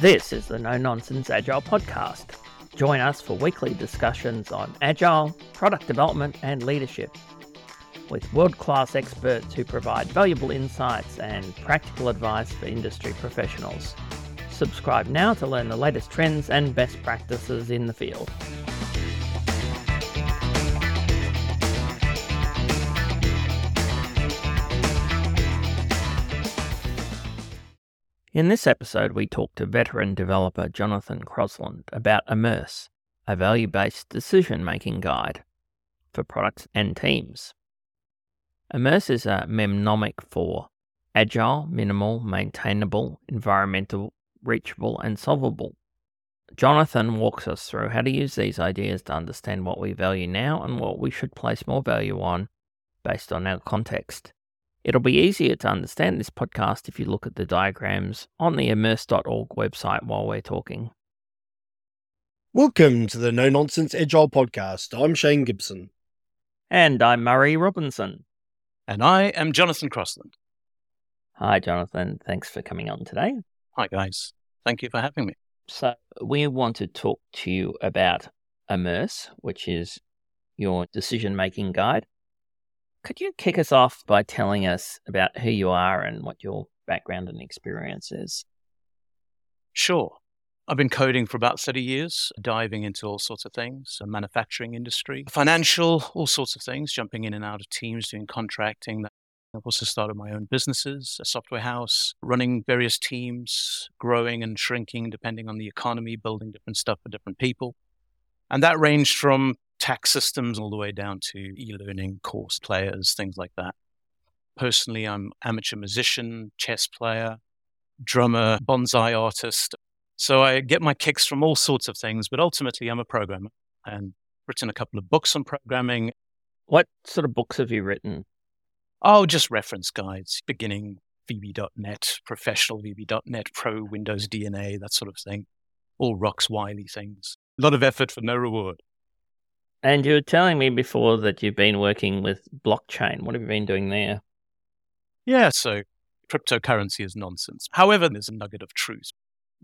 This is the No Nonsense Agile Podcast. Join us for weekly discussions on agile, product development, and leadership with world class experts who provide valuable insights and practical advice for industry professionals. Subscribe now to learn the latest trends and best practices in the field. In this episode, we talk to veteran developer Jonathan Crossland about Immerse, a value based decision making guide for products and teams. Immerse is a mnemonic for agile, minimal, maintainable, environmental, reachable, and solvable. Jonathan walks us through how to use these ideas to understand what we value now and what we should place more value on based on our context. It'll be easier to understand this podcast if you look at the diagrams on the immerse.org website while we're talking. Welcome to the No Nonsense Agile Podcast. I'm Shane Gibson. And I'm Murray Robinson. And I am Jonathan Crossland. Hi, Jonathan. Thanks for coming on today. Hi, guys. Thank you for having me. So, we want to talk to you about Immerse, which is your decision making guide. Could you kick us off by telling us about who you are and what your background and experience is? Sure. I've been coding for about 30 years, diving into all sorts of things, the manufacturing industry, financial, all sorts of things, jumping in and out of teams, doing contracting. I've also started my own businesses, a software house, running various teams, growing and shrinking depending on the economy, building different stuff for different people. And that ranged from tax systems all the way down to e-learning course players, things like that. Personally, I'm amateur musician, chess player, drummer, bonsai artist. So I get my kicks from all sorts of things, but ultimately I'm a programmer and written a couple of books on programming. What sort of books have you written? Oh, just reference guides, beginning VB.net, professional VB.net, pro Windows DNA, that sort of thing. All Wrox Wiley things. A lot of effort for no reward. And you were telling me before that you've been working with blockchain. What have you been doing there? Yeah, so cryptocurrency is nonsense. However, there's a nugget of truth.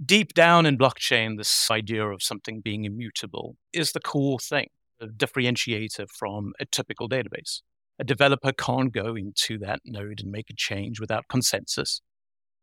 Deep down in blockchain, this idea of something being immutable is the core thing, the differentiator from a typical database. A developer can't go into that node and make a change without consensus.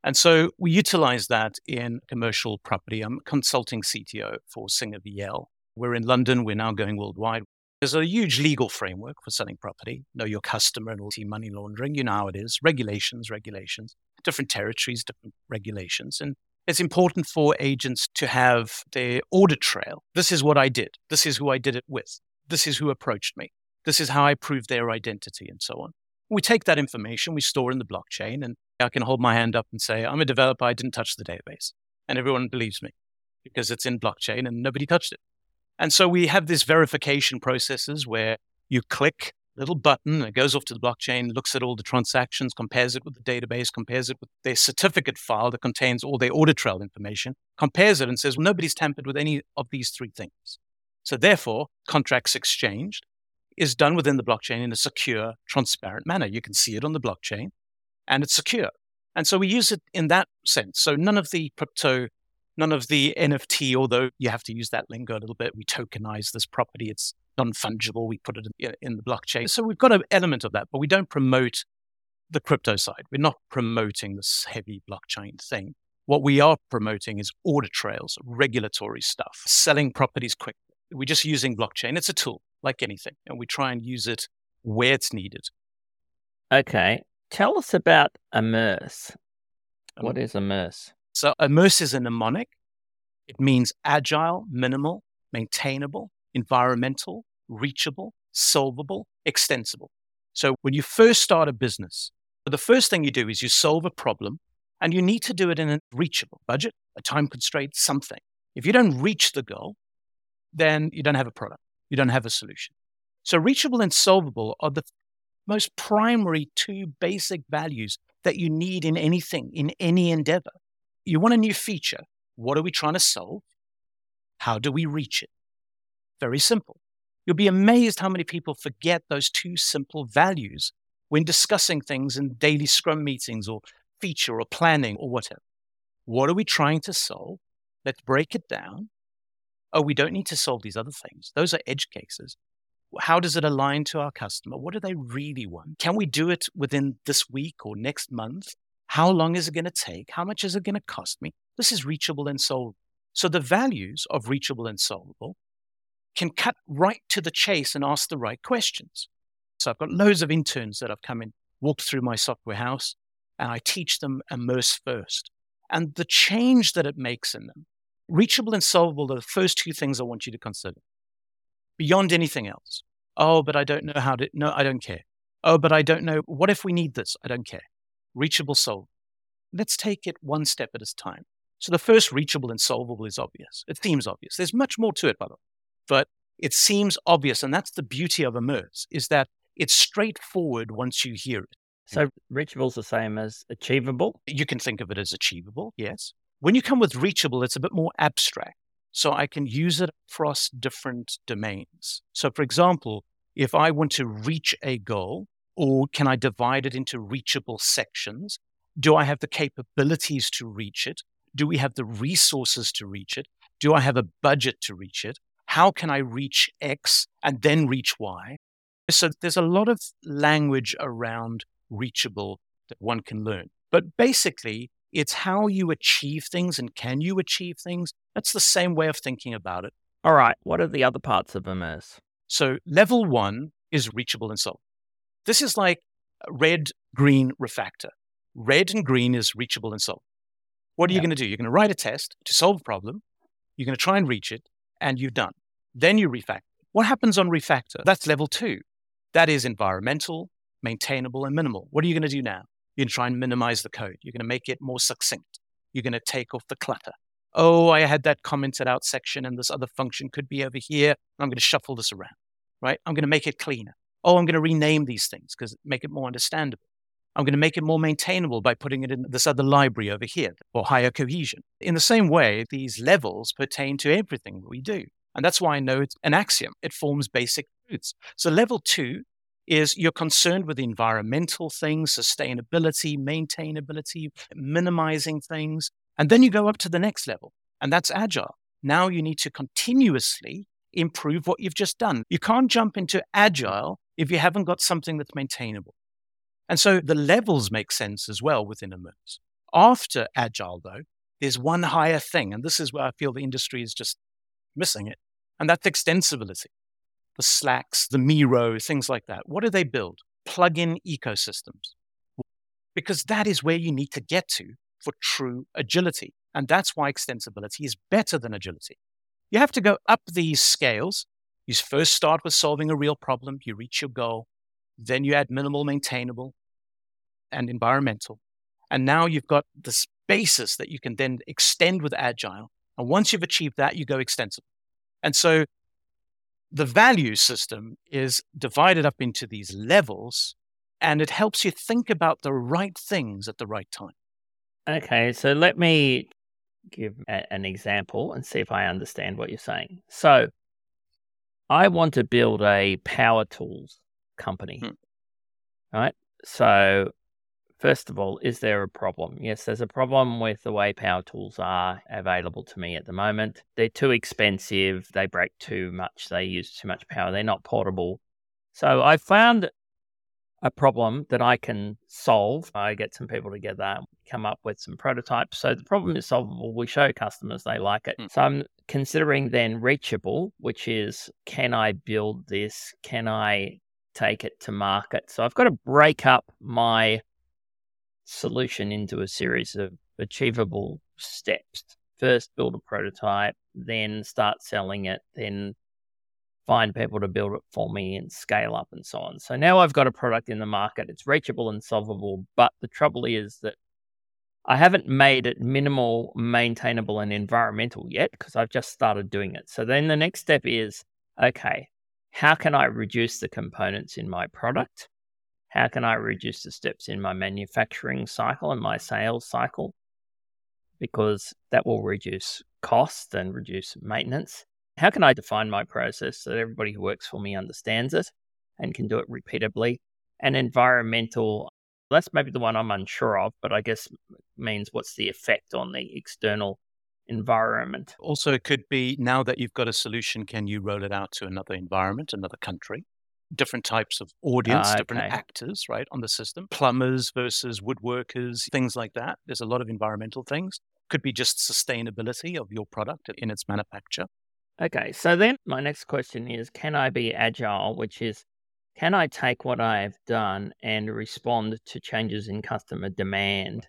And so we utilize that in commercial property. I'm a consulting CTO for Singer VL. We're in London. We're now going worldwide. There's a huge legal framework for selling property. Know your customer and anti money laundering. You know how it is. Regulations, regulations, different territories, different regulations. And it's important for agents to have their audit trail. This is what I did. This is who I did it with. This is who approached me. This is how I proved their identity and so on. We take that information, we store in the blockchain, and I can hold my hand up and say, I'm a developer, I didn't touch the database. And everyone believes me because it's in blockchain and nobody touched it. And so we have these verification processes where you click a little button, it goes off to the blockchain, looks at all the transactions, compares it with the database, compares it with their certificate file that contains all their audit trail information, compares it and says, well, nobody's tampered with any of these three things. So therefore, contracts exchanged is done within the blockchain in a secure, transparent manner. You can see it on the blockchain and it's secure. And so we use it in that sense. So none of the crypto none of the NFT, although you have to use that lingo a little bit. We tokenize this property. It's non fungible. We put it in, in the blockchain. So we've got an element of that, but we don't promote the crypto side. We're not promoting this heavy blockchain thing. What we are promoting is audit trails, regulatory stuff, selling properties quickly. We're just using blockchain. It's a tool like anything, and we try and use it where it's needed. Okay. Tell us about Immerse. What is Immerse? So immerse is a mnemonic. It means agile, minimal, maintainable, environmental, reachable, solvable, extensible. So when you first start a business, the first thing you do is you solve a problem and you need to do it in a reachable budget, a time constraint, something. If you don't reach the goal, then you don't have a product, you don't have a solution. So reachable and solvable are the most primary two basic values that you need in anything, in any endeavor you want a new feature. What are we trying to solve? How do we reach it? Very simple. You'll be amazed how many people forget those two simple values when discussing things in daily scrum meetings or feature or planning or whatever. What are we trying to solve? Let's break it down. Oh, we don't need to solve these other things. Those are edge cases. How does it align to our customer? What do they really want? Can we do it within this week or next month? How long is it going to take? How much is it going to cost me? This is reachable and solvable. So the values of reachable and solvable can cut right to the chase and ask the right questions. So I've got loads of interns that I've come in, walked through my software house, and I teach them immerse first. And the change that it makes in them, reachable and solvable are the first two things I want you to consider beyond anything else. Oh, but I don't know how to, no, I don't care. Oh, but I don't know. What if we need this? I don't care. Reachable, solvable. Let's take it one step at a time. So the first reachable and solvable is obvious. It seems obvious. There's much more to it, by the way, but it seems obvious. And that's the beauty of Immerse is that it's straightforward once you hear it. So reachable is the same as achievable. You can think of it as achievable, yes. When you come with reachable, it's a bit more abstract. So I can use it across different domains. So, for example, if I want to reach a goal, or can I divide it into reachable sections? Do I have the capabilities to reach it? Do we have the resources to reach it? Do I have a budget to reach it? How can I reach X and then reach Y? So there's a lot of language around reachable that one can learn. But basically, it's how you achieve things and can you achieve things. That's the same way of thinking about it. All right. What are the other parts of Immerse? So level one is reachable and solvable. This is like red, green refactor. Red and green is reachable and solvable. What are you going to do? You're going to write a test to solve a problem. You're going to try and reach it, and you've done. Then you refactor. What happens on refactor? That's level two. That is environmental, maintainable, and minimal. What are you going to do now? You're going to try and minimize the code. You're going to make it more succinct. You're going to take off the clutter. Oh, I had that commented out section and this other function could be over here. I'm going to shuffle this around, right? I'm going to make it cleaner. Oh, I'm going to rename these things because make it more understandable. I'm going to make it more maintainable by putting it in this other library over here or higher cohesion. In the same way, these levels pertain to everything we do. And that's why I know it's an axiom. It forms basic truths. So level two is you're concerned with environmental things, sustainability, maintainability, minimizing things. And then you go up to the next level, and that's agile. Now you need to continuously improve what you've just done. You can't jump into agile if you haven't got something that's maintainable. And so the levels make sense as well within a Immerse. After agile, though, there's one higher thing, and this is where I feel the industry is just missing it, and that's extensibility. The Slacks, the Miro, things like that. What do they build? Plug in ecosystems. Because that is where you need to get to for true agility. And that's why extensibility is better than agility. You have to go up these scales. You first start with solving a real problem, you reach your goal, then you add minimal, maintainable, and environmental. And now you've got this basis that you can then extend with agile. And once you've achieved that, you go extensible. And so the value system is divided up into these levels and it helps you think about the right things at the right time. Okay, so let me give a- an example and see if I understand what you're saying. So, I want to build a power tools company, hmm. right? So, First of all, is there a problem? Yes, there's a problem with the way power tools are available to me at the moment. They're too expensive, they break too much, they use too much power, they're not portable. So I found a problem that I can solve. I get some people together, come up with some prototypes. So the problem is solvable. We show customers they like it. Mm. So I'm considering then reachable, which is can I build this? Can I take it to market? So I've got to break up my solution into a series of achievable steps. First, build a prototype, then start selling it, then find people to build it for me and scale up and so on. So now I've got a product in the market. It's reachable and solvable, but the trouble is that I haven't made it minimal, maintainable, and environmental yet because I've just started doing it. So then the next step is okay, how can I reduce the components in my product? How can I reduce the steps in my manufacturing cycle and my sales cycle? Because that will reduce cost and reduce maintenance. How can I define my process so that everybody who works for me understands it and can do it repeatably? And environmental, that's maybe the one I'm unsure of, but I guess means what's the effect on the external environment. Also, it could be now that you've got a solution, can you roll it out to another environment, another country? Different types of audience, ah, different okay. actors, right, on the system. Plumbers versus woodworkers, things like that. There's a lot of environmental things. Could be just sustainability of your product in its manufacture. Okay, so then my next question is Can I be agile? Which is, can I take what I have done and respond to changes in customer demand?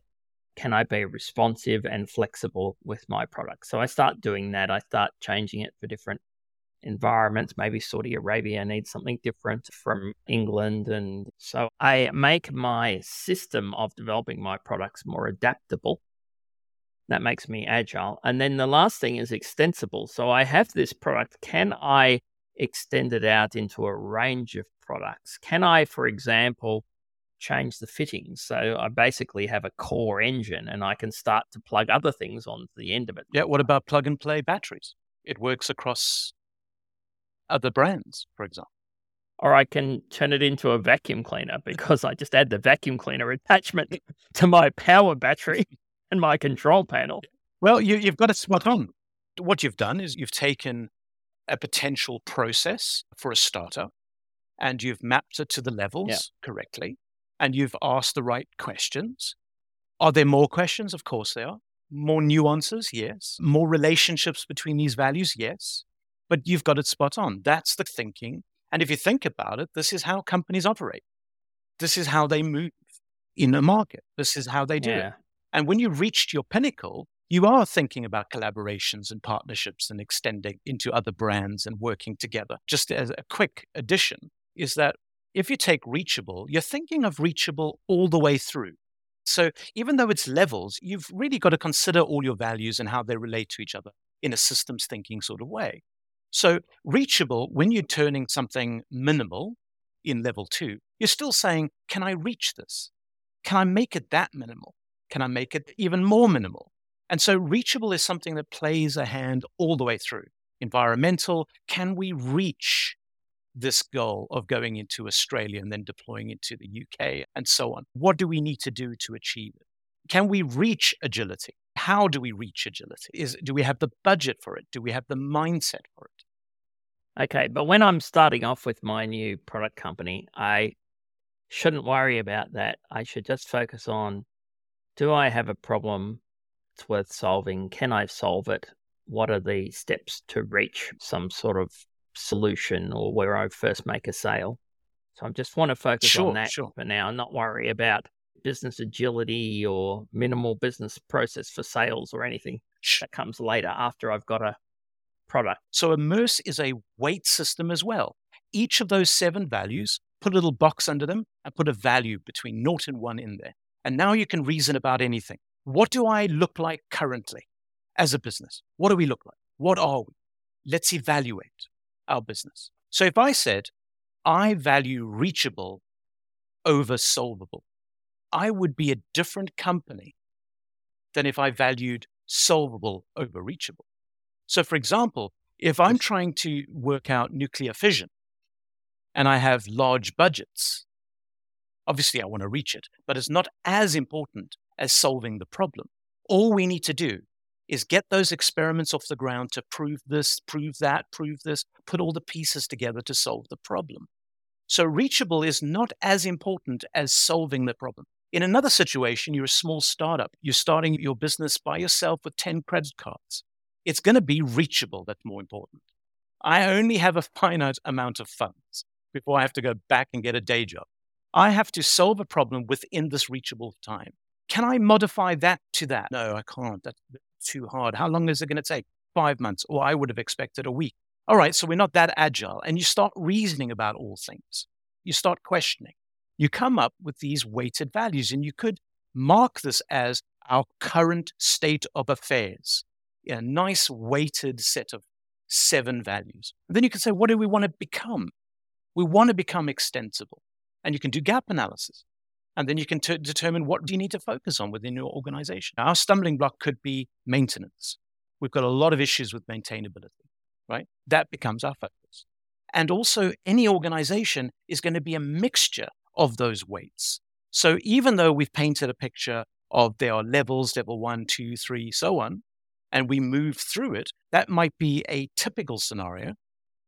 Can I be responsive and flexible with my product? So I start doing that. I start changing it for different environments. Maybe Saudi Arabia needs something different from England. And so I make my system of developing my products more adaptable. That makes me agile. And then the last thing is extensible. So I have this product. Can I extend it out into a range of products? Can I, for example, change the fittings? So I basically have a core engine and I can start to plug other things onto the end of it. Yeah, what about plug and play batteries? It works across other brands, for example. Or I can turn it into a vacuum cleaner because I just add the vacuum cleaner attachment to my power battery and my control panel. Well, you, you've got it spot on. What you've done is you've taken a potential process for a startup and you've mapped it to the levels correctly and you've asked the right questions. Are there more questions? Of course there are. More nuances? Yes. More relationships between these values? Yes. But you've got it spot on. That's the thinking. And if you think about it, this is how companies operate. This is how they move in a market. This is how they do it. And when you reached your pinnacle, you are thinking about collaborations and partnerships and extending into other brands and working together. Just as a quick addition is that if you take Reachable, you're thinking of Reachable all the way through. So even though it's levels, you've really got to consider all your values and how they relate to each other in a systems thinking sort of way. So Reachable, when you're turning something minimal in level two, you're still saying, can I reach this? Can I make it that minimal? Can I make it even more minimal? And so reachable is something that plays a hand all the way through. Environmental, can we reach this goal of going into Australia and then deploying into the UK and so on? What do we need to do to achieve it? Can we reach agility? How do we reach agility? Is do we have the budget for it? Do we have the mindset for it? Okay, but when I'm starting off with my new product company, I shouldn't worry about that. I should just focus on do I have a problem it's worth solving? Can I solve it? What are the steps to reach some sort of solution or where I first make a sale? So I just want to focus Sure, on that sure. for now and not worry about business agility or minimal business process for sales or anything that comes later after I've got a product. So Immerse is a weight system as well. Each of those seven values, put a little box under them and put a value between naught and one in there. And now you can reason about anything. What do I look like currently as a business? What do we look like? What are we? Let's evaluate our business. So if I said, I value reachable over solvable, I would be a different company than if I valued solvable over reachable. So, for example, if I'm trying to work out nuclear fission and I have large budgets, obviously I want to reach it, but it's not as important as solving the problem. All we need to do is get those experiments off the ground to prove this, prove that, prove this, put all the pieces together to solve the problem. So, reachable is not as important as solving the problem. In another situation, you're a small startup, you're starting your business by yourself with 10 credit cards. It's going to be reachable that's more important. I only have a finite amount of funds before I have to go back and get a day job. I have to solve a problem within this reachable time. Can I modify that to that? No, I can't. That's too hard. How long is it going to take? Five months, or I would have expected a week. All right, so we're not that agile. And you start reasoning about all things. You start questioning. You come up with these weighted values, and you could mark this as our current state of affairs. A nice weighted set of seven values. And then you can say, what do we want to become? We want to become extensible. And you can do gap analysis. And then you can t- determine what do you need to focus on within your organization. Our stumbling block could be maintenance. We've got a lot of issues with maintainability, right? That becomes our focus. And also, any organization is going to be a mixture of those weights. So even though we've painted a picture of there are levels, level one, two, three, so on, and we move through it, that might be a typical scenario.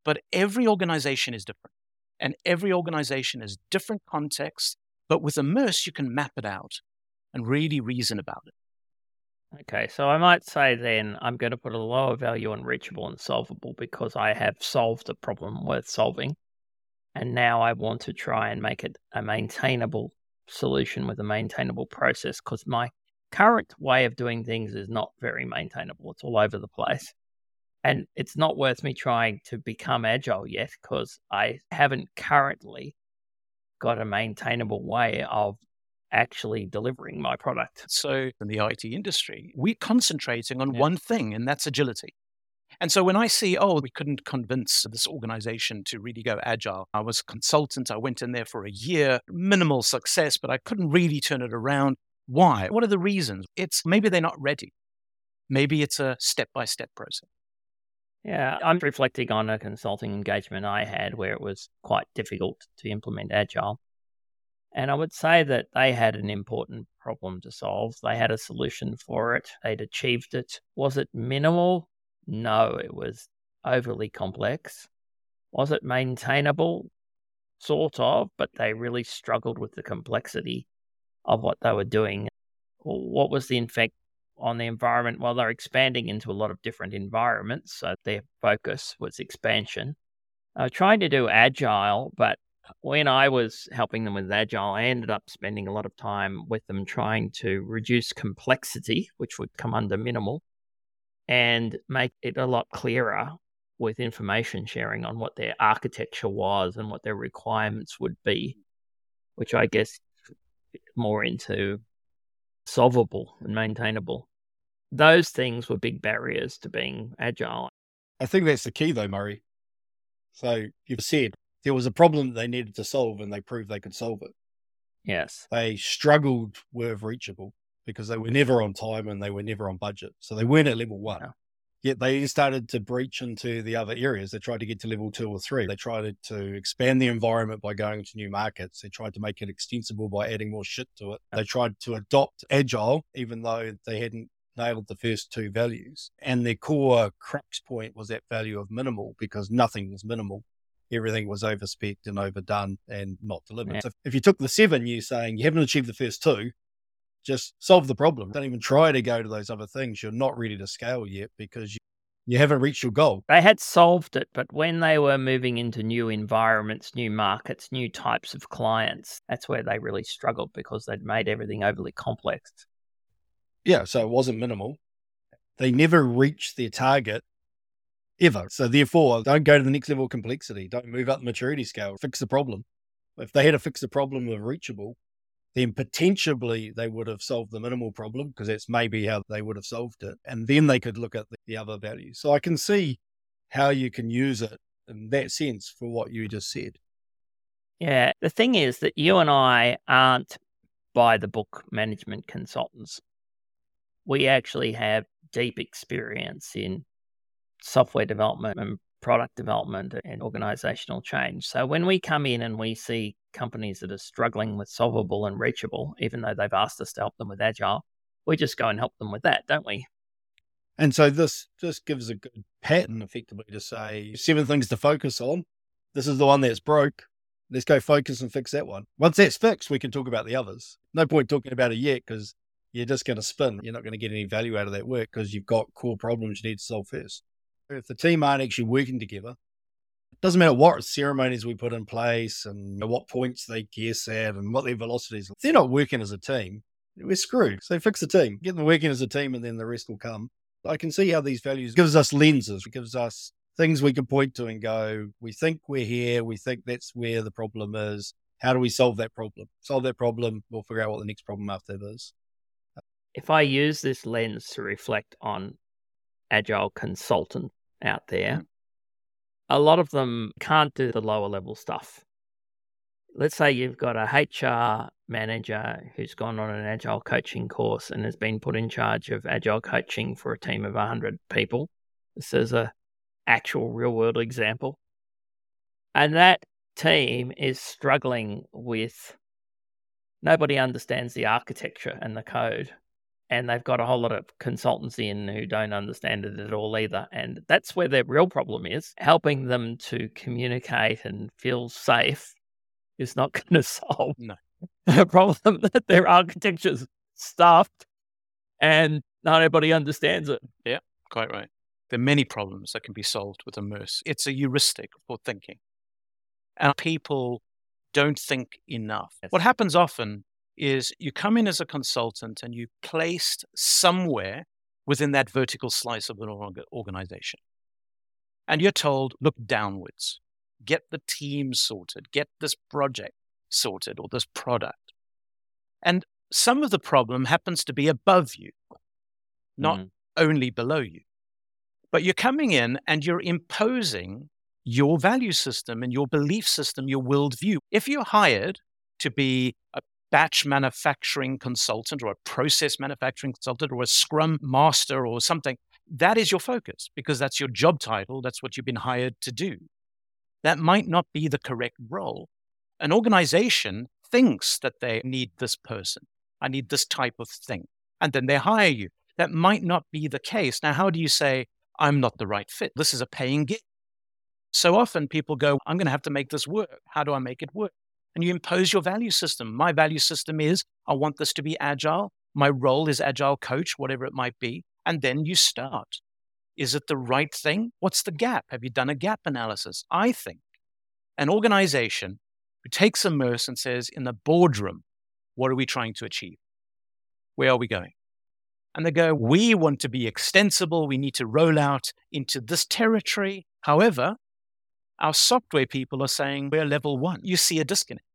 But every organization is different. And every organization has different context. But with Immerse, you can map it out and really reason about it. Okay, so I might say then I'm going to put a lower value on reachable and solvable because I have solved a problem worth solving. And now I want to try and make it a maintainable solution with a maintainable process because my current way of doing things is not very maintainable. It's all over the place. And it's not worth me trying to become agile yet because I haven't currently got a maintainable way of actually delivering my product. So, in the IT industry, we're concentrating on yeah. one thing, and that's agility. And so when I see, oh, we couldn't convince this organization to really go agile, I was a consultant, I went in there for a year, minimal success, but I couldn't really turn it around. Why? What are the reasons? It's maybe they're not ready. Maybe it's a step by step process. Yeah, I'm reflecting on a consulting engagement I had where it was quite difficult to implement Agile. And I would say that they had an important problem to solve. They had a solution for it, they'd achieved it. Was it minimal? No, it was overly complex. Was it maintainable? Sort of, but they really struggled with the complexity of what they were doing. What was the effect on the environment? Well, they're expanding into a lot of different environments, so their focus was expansion. They were trying to do agile, but when I was helping them with agile, I ended up spending a lot of time with them trying to reduce complexity, which would come under minimal, and make it a lot clearer with information sharing on what their architecture was and what their requirements would be, which I guess more into solvable and maintainable. Those things were big barriers to being agile. I think that's the key, though, Murray. So you've said there was a problem they needed to solve and they proved they could solve it. Yes. They struggled with reachable because they were never on time and they were never on budget. So they weren't at level one. Yet they started to breach into the other areas. They tried to get to level two or three. They tried to expand the environment by going to new markets. They tried to make it extensible by adding more shit to it. They tried to adopt agile, even though they hadn't nailed the first two values. And their core crux point was that value of minimal because nothing was minimal. Everything was overspec and overdone and not delivered. Yeah. So if you took the seven, you're saying you haven't achieved the first two, just solve the problem. Don't even try to go to those other things. You're not ready to scale yet because you, you haven't reached your goal. They had solved it, but when they were moving into new environments, new markets, new types of clients, that's where they really struggled because they'd made everything overly complex. Yeah, so it wasn't minimal. They never reached their target ever. So therefore, don't go to the next level of complexity. Don't move up the maturity scale. Fix the problem. If they had to fix the problem of reachable, then potentially they would have solved the minimal problem because that's maybe how they would have solved it. And then they could look at the, the other values. So I can see how you can use it in that sense for what you just said. Yeah. The thing is that you and I aren't by the book management consultants. We actually have deep experience in software development and product development and organizational change. So when we come in and we see companies that are struggling with solvable and reachable, even though they've asked us to help them with agile, we just go and help them with that, don't we? And so this just gives a good pattern effectively to say seven things to focus on. This is the one that's broke. Let's go focus and fix that one. Once that's fixed, we can talk about the others. No point talking about it yet because you're just going to spin. You're not going to get any value out of that work because you've got core problems you need to solve first. If the team aren't actually working together, it doesn't matter what ceremonies we put in place and what points they guess at and what their velocities. If they're not working as a team, we're screwed. So fix the team, get them working as a team, and then the rest will come. I can see how these values gives us lenses, it gives us things we can point to and go, we think we're here, we think that's where the problem is. How do we solve that problem? Solve that problem, we'll figure out what the next problem after that is. If I use this lens to reflect on agile consultant out there, mm. a lot of them can't do the lower level stuff. Let's say you've got a HR manager who's gone on an agile coaching course and has been put in charge of agile coaching for a team of 100 people. This is a actual real world example. And that team is struggling with nobody understands the architecture and the code and they've got a whole lot of consultants in who don't understand it at all either. And that's where their real problem is. Helping them to communicate and feel safe is not going to solve No. the problem that their architecture's stuffed and not everybody understands it. Yeah, quite right. There are many problems that can be solved with Immerse. It's a heuristic for thinking. And people don't think enough. Yes. What happens often is you come in as a consultant and you placed somewhere within that vertical slice of an organization. And you're told, look downwards, get the team sorted, get this project sorted or this product. And some of the problem happens to be above you, not Mm. only below you. But you're coming in and you're imposing your value system and your belief system, your worldview. If you're hired to be a batch manufacturing consultant or a process manufacturing consultant or a scrum master or something, that is your focus because that's your job title. That's what you've been hired to do. That might not be the correct role. An organization thinks that they need this person. I need this type of thing. And then they hire you. That might not be the case. Now, how do you say, I'm not the right fit? This is a paying gig. So often people go, I'm going to have to make this work. How do I make it work? And you impose your value system. My value system is I want this to be agile. My role is agile coach, whatever it might be. And then you start. Is it the right thing? What's the gap? Have you done a gap analysis? I think an organization who takes Immerse and says, in the boardroom, what are we trying to achieve? Where are we going? And they go, we want to be extensible. We need to roll out into this territory. However, our software people are saying we're level one. You see a disconnect.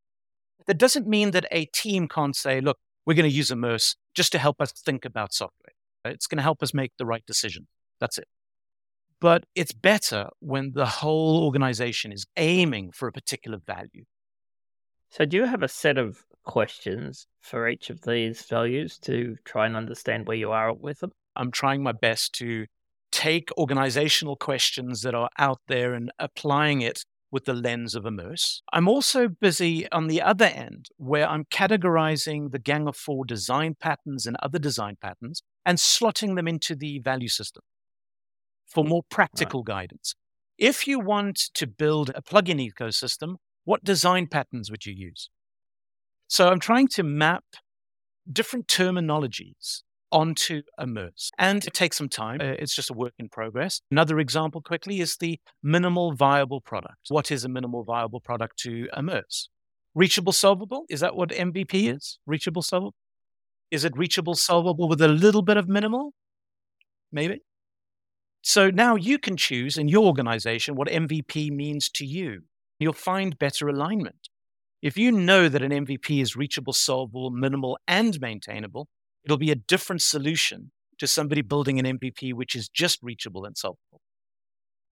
That doesn't mean that a team can't say, look, we're going to use Immerse just to help us think about software. It's going to help us make the right decision. That's it. But it's better when the whole organization is aiming for a particular value. So, do you have a set of questions for each of these values to try and understand where you are with them? I'm trying my best to take organizational questions that are out there and applying it with the lens of Immerse. I'm also busy on the other end where I'm categorizing the Gang of Four design patterns and other design patterns and slotting them into the value system for mm, more practical guidance. If you want to build a plugin ecosystem, what design patterns would you use? So I'm trying to map different terminologies onto Immerse. And it takes some time. Uh, it's just a work in progress. Another example quickly is the minimal viable product. What is a minimal viable product to Immerse? Reachable solvable? Is that what MVP is? Reachable solvable? Is it reachable solvable with a little bit of minimal? Maybe. So now you can choose in your organization what MVP means to you. You'll find better alignment. If you know that an MVP is reachable, solvable, minimal, and maintainable, it'll be a different solution to somebody building an MVP which is just reachable and solvable.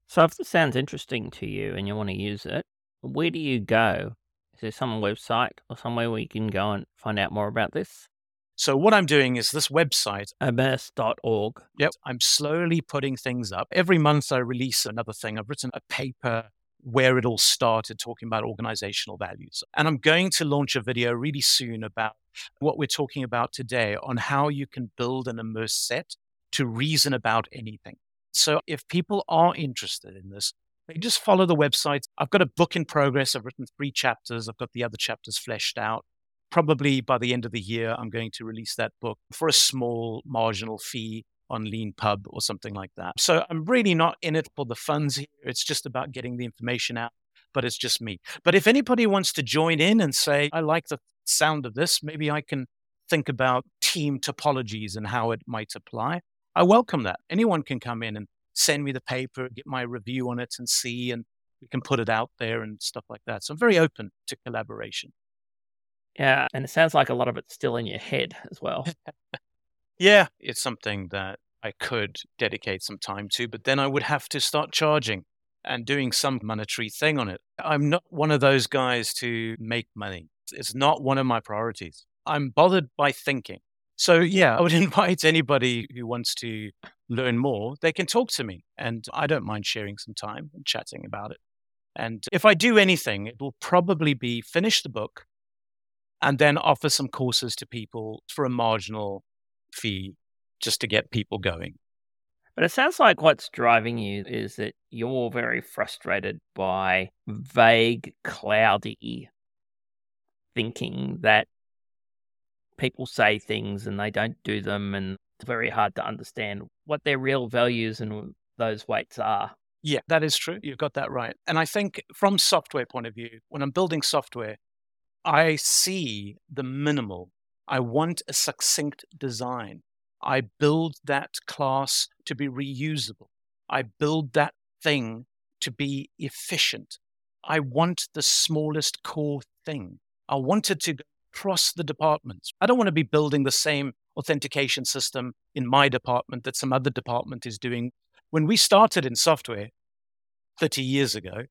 So, if this sounds interesting to you and you want to use it, where do you go? Is there some website or somewhere where you can go and find out more about this? So, what I'm doing is this website, Immerse.org. yep, I'm slowly putting things up. Every month I release another thing. I've written a paper where it all started talking about organizational values. And I'm going to launch a video really soon about what we're talking about today on how you can build an immerse set to reason about anything. So if people are interested in this, they just follow the website. I've got a book in progress. I've written three chapters. I've got the other chapters fleshed out. Probably by the end of the year, I'm going to release that book for a small marginal fee on LeanPub or something like that. So I'm really not in it for the funds here. It's just about getting the information out, but it's just me. But if anybody wants to join in and say, I like the sound of this, maybe I can think about team topologies and how it might apply. I welcome that. Anyone can come in and send me the paper, get my review on it and see, and we can put it out there and stuff like that. So I'm very open to collaboration. Yeah, and it sounds like a lot of it's still in your head as well. Yeah, it's something that I could dedicate some time to, but then I would have to start charging and doing some monetary thing on it. I'm not one of those guys to make money. It's not one of my priorities. I'm bothered by thinking. So, yeah, I would invite anybody who wants to learn more, they can talk to me, and I don't mind sharing some time and chatting about it. And if I do anything, it will probably be finish the book and then offer some courses to people for a marginal fee just to get people going. But it sounds like what's driving you is that you're very frustrated by vague, cloudy thinking that people say things and they don't do them, and it's very hard to understand what their real values and those weights are. Yeah, that is true. You've got that right. And I think from software point of view, when I'm building software, I see the minimal. I want a succinct design. I build that class to be reusable. I build that thing to be efficient. I want the smallest core thing. I want it to cross the departments. I don't want to be building the same authentication system in my department that some other department is doing. When we started in software 30 years ago,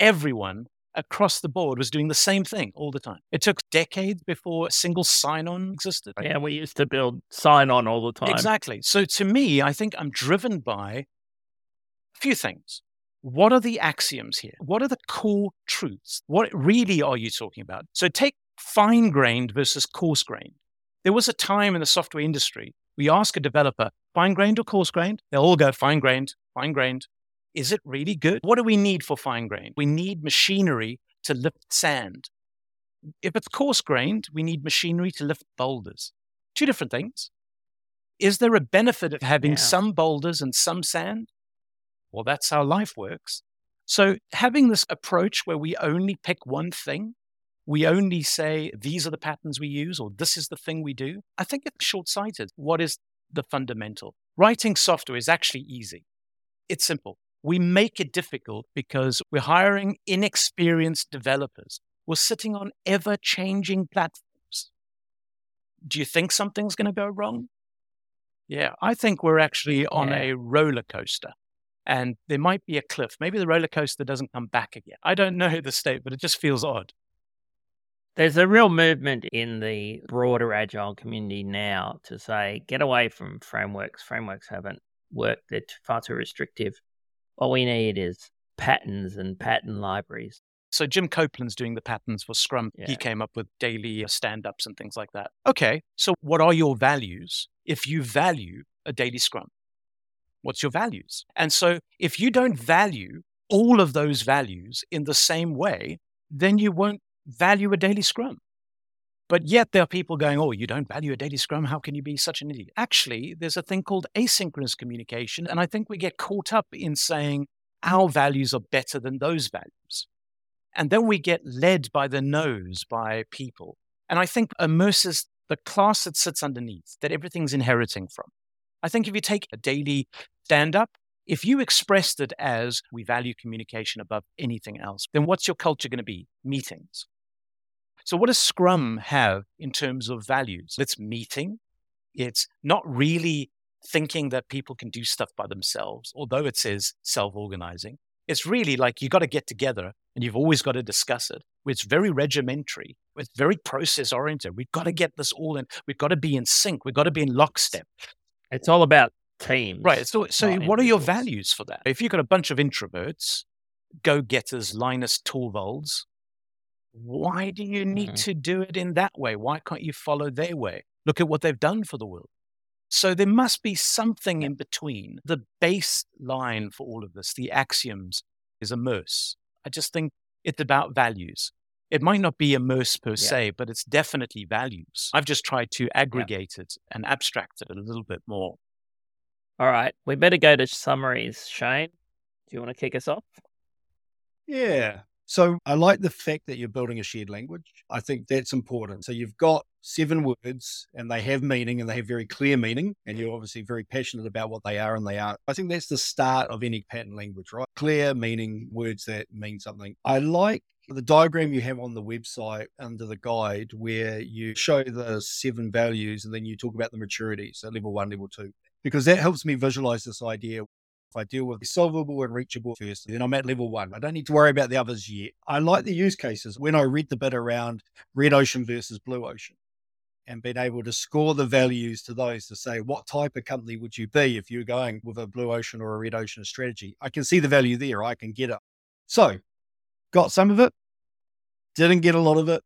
everyone across the board was doing the same thing all the time. It took decades before a single sign on existed. Yeah, we used to build sign on all the time. Exactly. So to me, I think I'm driven by a few things. What are the axioms here? What are the core truths? What really are you talking about? So take fine grained versus coarse grained. There was a time in the software industry, we ask a developer, fine grained or coarse grained? They'll all go fine grained, fine grained. Is it really good? What do we need for fine grained? We need machinery to lift sand. If it's coarse grained, we need machinery to lift boulders. Two different things. Is there a benefit of having yeah. some boulders and some sand? Well, that's how life works. So, having this approach where we only pick one thing, we only say these are the patterns we use or this is the thing we do, I think it's short sighted. What is the fundamental? Writing software is actually easy. It's simple. We make it difficult because we're hiring inexperienced developers. We're sitting on ever changing platforms. Do you think something's going to go wrong? Yeah, I think we're actually on yeah. a roller coaster and there might be a cliff. Maybe the roller coaster doesn't come back again. I don't know the state, but it just feels odd. There's a real movement in the broader agile community now to say get away from frameworks. Frameworks haven't worked, they're far too restrictive. What we need is patterns and pattern libraries. So Jim Coplien's doing the patterns for Scrum. Yeah. He came up with daily uh, stand-ups and things like that. Okay, so what are your values if you value a daily Scrum? What's your values? And so if you don't value all of those values in the same way, then you won't value a daily Scrum. But yet there are people going, oh, you don't value a daily scrum. How can you be such an idiot? Actually, there's a thing called asynchronous communication. And I think we get caught up in saying our values are better than those values. And then we get led by the nose by people. And I think immerses the class that sits underneath, that everything's inheriting from. I think if you take a daily stand up, if you expressed it as we value communication above anything else, then what's your culture going to be? Meetings. So, what does Scrum have in terms of values? It's meeting, it's not really thinking that people can do stuff by themselves, although it says self organizing. It's really like you got to get together and you've always got to discuss it. It's very regimentary, it's very process oriented. We've got to get this all in, we've got to be in sync, we've got to be in lockstep. It's all about teams. Right. So, so what are your values for that? If you've got a bunch of introverts, go getters, Linus Torvalds, why do you need mm-hmm. to do it in that way? Why can't you follow their way? Look at what they've done for the world. So there must be something in between. The baseline for all of this, the axioms, is immerse. I just think it's about values. It might not be immerse per yeah. se, but it's definitely values. I've just tried to aggregate yeah. it and abstract it a little bit more. All right. We better go to summaries. Shane, do you want to kick us off? Yeah. So I like the fact that you're building a shared language. I think that's important. So you've got seven words and they have meaning and they have very clear meaning. And you're obviously very passionate about what they are and they are. I think that's the start of any pattern language, right? Clear meaning, words that mean something. I like the diagram you have on the website under the guide where you show the seven values and then you talk about the maturity. So level one, level two, because that helps me visualize this idea I deal with solvable and reachable first, then I'm at level one. I don't need to worry about the others yet. I like the use cases when I read the bit around red ocean versus blue ocean and being able to score the values to those to say what type of company would you be if you're going with a blue ocean or a red ocean strategy. I can see the value there. I can get it. So, got some of it, didn't get a lot of it.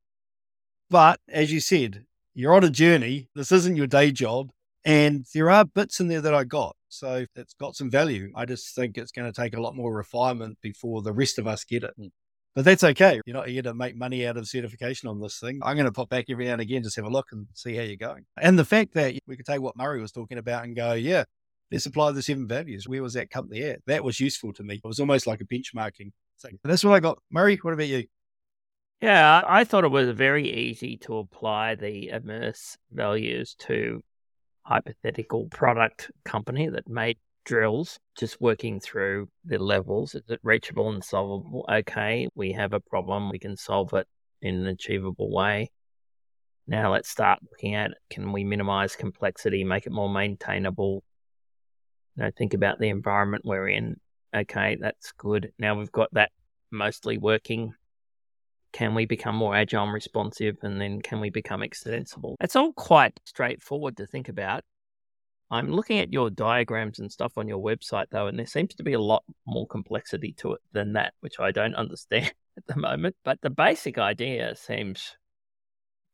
But as you said, you're on a journey. This isn't your day job. And there are bits in there that I got. So it's got some value. I just think it's going to take a lot more refinement before the rest of us get it. Mm. But that's okay. You're not here to make money out of certification on this thing. I'm going to pop back every now and again, just have a look and see how you're going. And the fact that we could take what Murray was talking about and go, yeah, let's apply the seven values. Where was that company at? That was useful to me. It was almost like a benchmarking thing. That's what I got. Murray, what about you? Yeah, I thought it was very easy to apply the immerse values to hypothetical product company that made drills, just working through the levels. Is it reachable and solvable? Okay, we have a problem. We can solve it in an achievable way. Now let's start looking at can we minimize complexity, make it more maintainable? You know, think about the environment we're in. Okay, that's good. Now we've got that mostly working can we become more agile and responsive? And then can we become extensible? It's all quite straightforward to think about. I'm looking at your diagrams and stuff on your website, though, and there seems to be a lot more complexity to it than that, which I don't understand at the moment. But the basic idea seems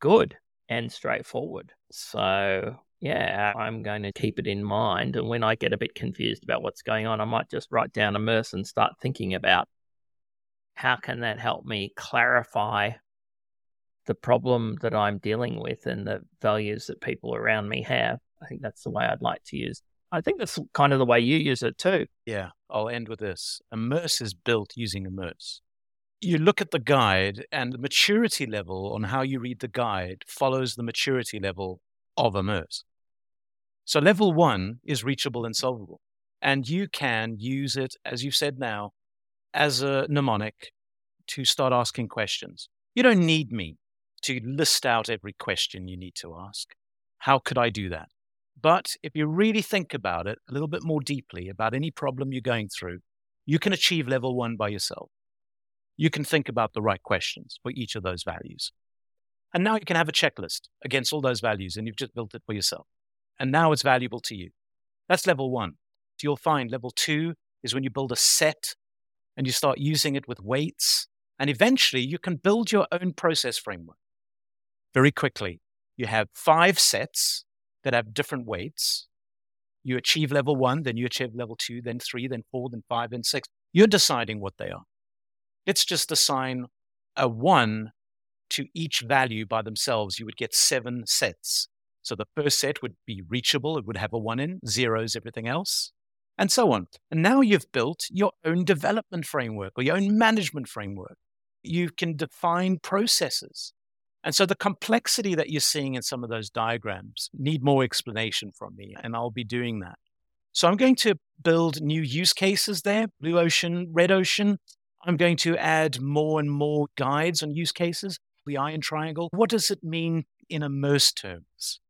good and straightforward. So, yeah, I'm going to keep it in mind. And when I get a bit confused about what's going on, I might just write down a AMMERSE and start thinking about how can that help me clarify the problem that I'm dealing with and the values that people around me have? I think that's the way I'd like to use. I think that's kind of the way you use it too. Yeah, I'll end with this. AMMERSE is built using AMMERSE. You look at the guide, and the maturity level on how you read the guide follows the maturity level of AMMERSE. So, level one is reachable and solvable. And you can use it, as you've said now, as a mnemonic to start asking questions. You don't need me to list out every question you need to ask. How could I do that? But if you really think about it a little bit more deeply about any problem you're going through, you can achieve level one by yourself. You can think about the right questions for each of those values. And now you can have a checklist against all those values, and you've just built it for yourself. And now it's valuable to you. That's level one. So you'll find level two is when you build a set and you start using it with weights. And eventually you can build your own process framework very quickly. You have five sets that have different weights. You achieve level one, then you achieve level two, then three, then four, then five, then six. You're deciding what they are. Let's just assign a one to each value by themselves. You would get seven sets. So the first set would be reachable, it would have a one in, zeros, everything else and so on. And now you've built your own development framework or your own management framework. You can define processes. And so the complexity that you're seeing in some of those diagrams need more explanation from me, and I'll be doing that. So I'm going to build new use cases there, blue ocean, red ocean. I'm going to add more and more guides on use cases, the iron triangle. What does it mean in AMMERSE terms?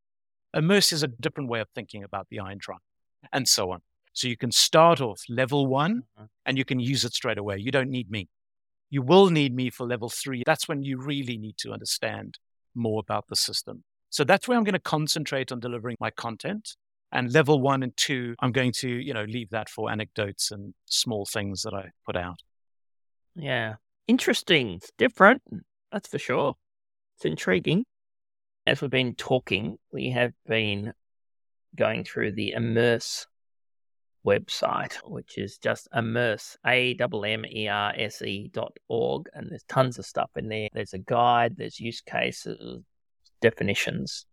AMMERSE is a different way of thinking about the iron triangle, and so on. So you can start off level one mm-hmm. and you can use it straight away. You don't need me. You will need me for level three. That's when you really need to understand more about the system. So that's where I'm going to concentrate on delivering my content. And level one and two, I'm going to, you know, leave that for anecdotes and small things that I put out. Yeah. Interesting. It's different. That's for sure. It's intriguing. As we've been talking, we have been going through the AMMERSE website, which is just AMMERSE, A-M-M-E-R-S-E dot org. And there's tons of stuff in there. There's a guide, there's use cases, definitions.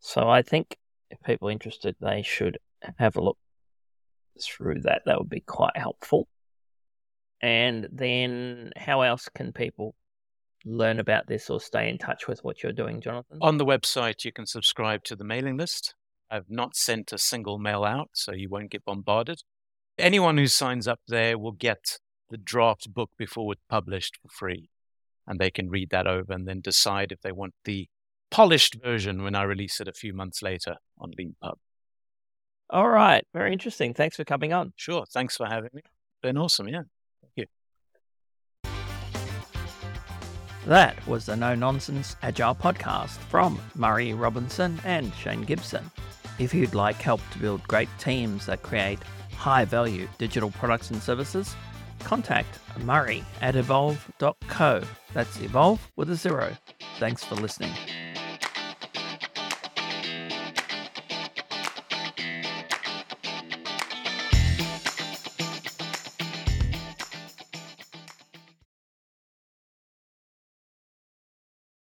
So I think if people are interested, they should have a look through that. That would be quite helpful. And then how else can people learn about this or stay in touch with what you're doing, Jonathan? On the website, you can subscribe to the mailing list. I've not sent a single mail out, so you won't get bombarded. Anyone who signs up there will get the draft book before it's published for free. And they can read that over and then decide if they want the polished version when I release it a few months later on LeanPub. All right. Very interesting. Thanks for coming on. Sure. Thanks for having me. Been awesome. Yeah. Thank you. That was the No Nonsense Agile podcast from Murray Robinson and Shane Gibson. If you'd like help to build great teams that create high value digital products and services, contact Murray at evolve.co. That's evolve with a zero. Thanks for listening.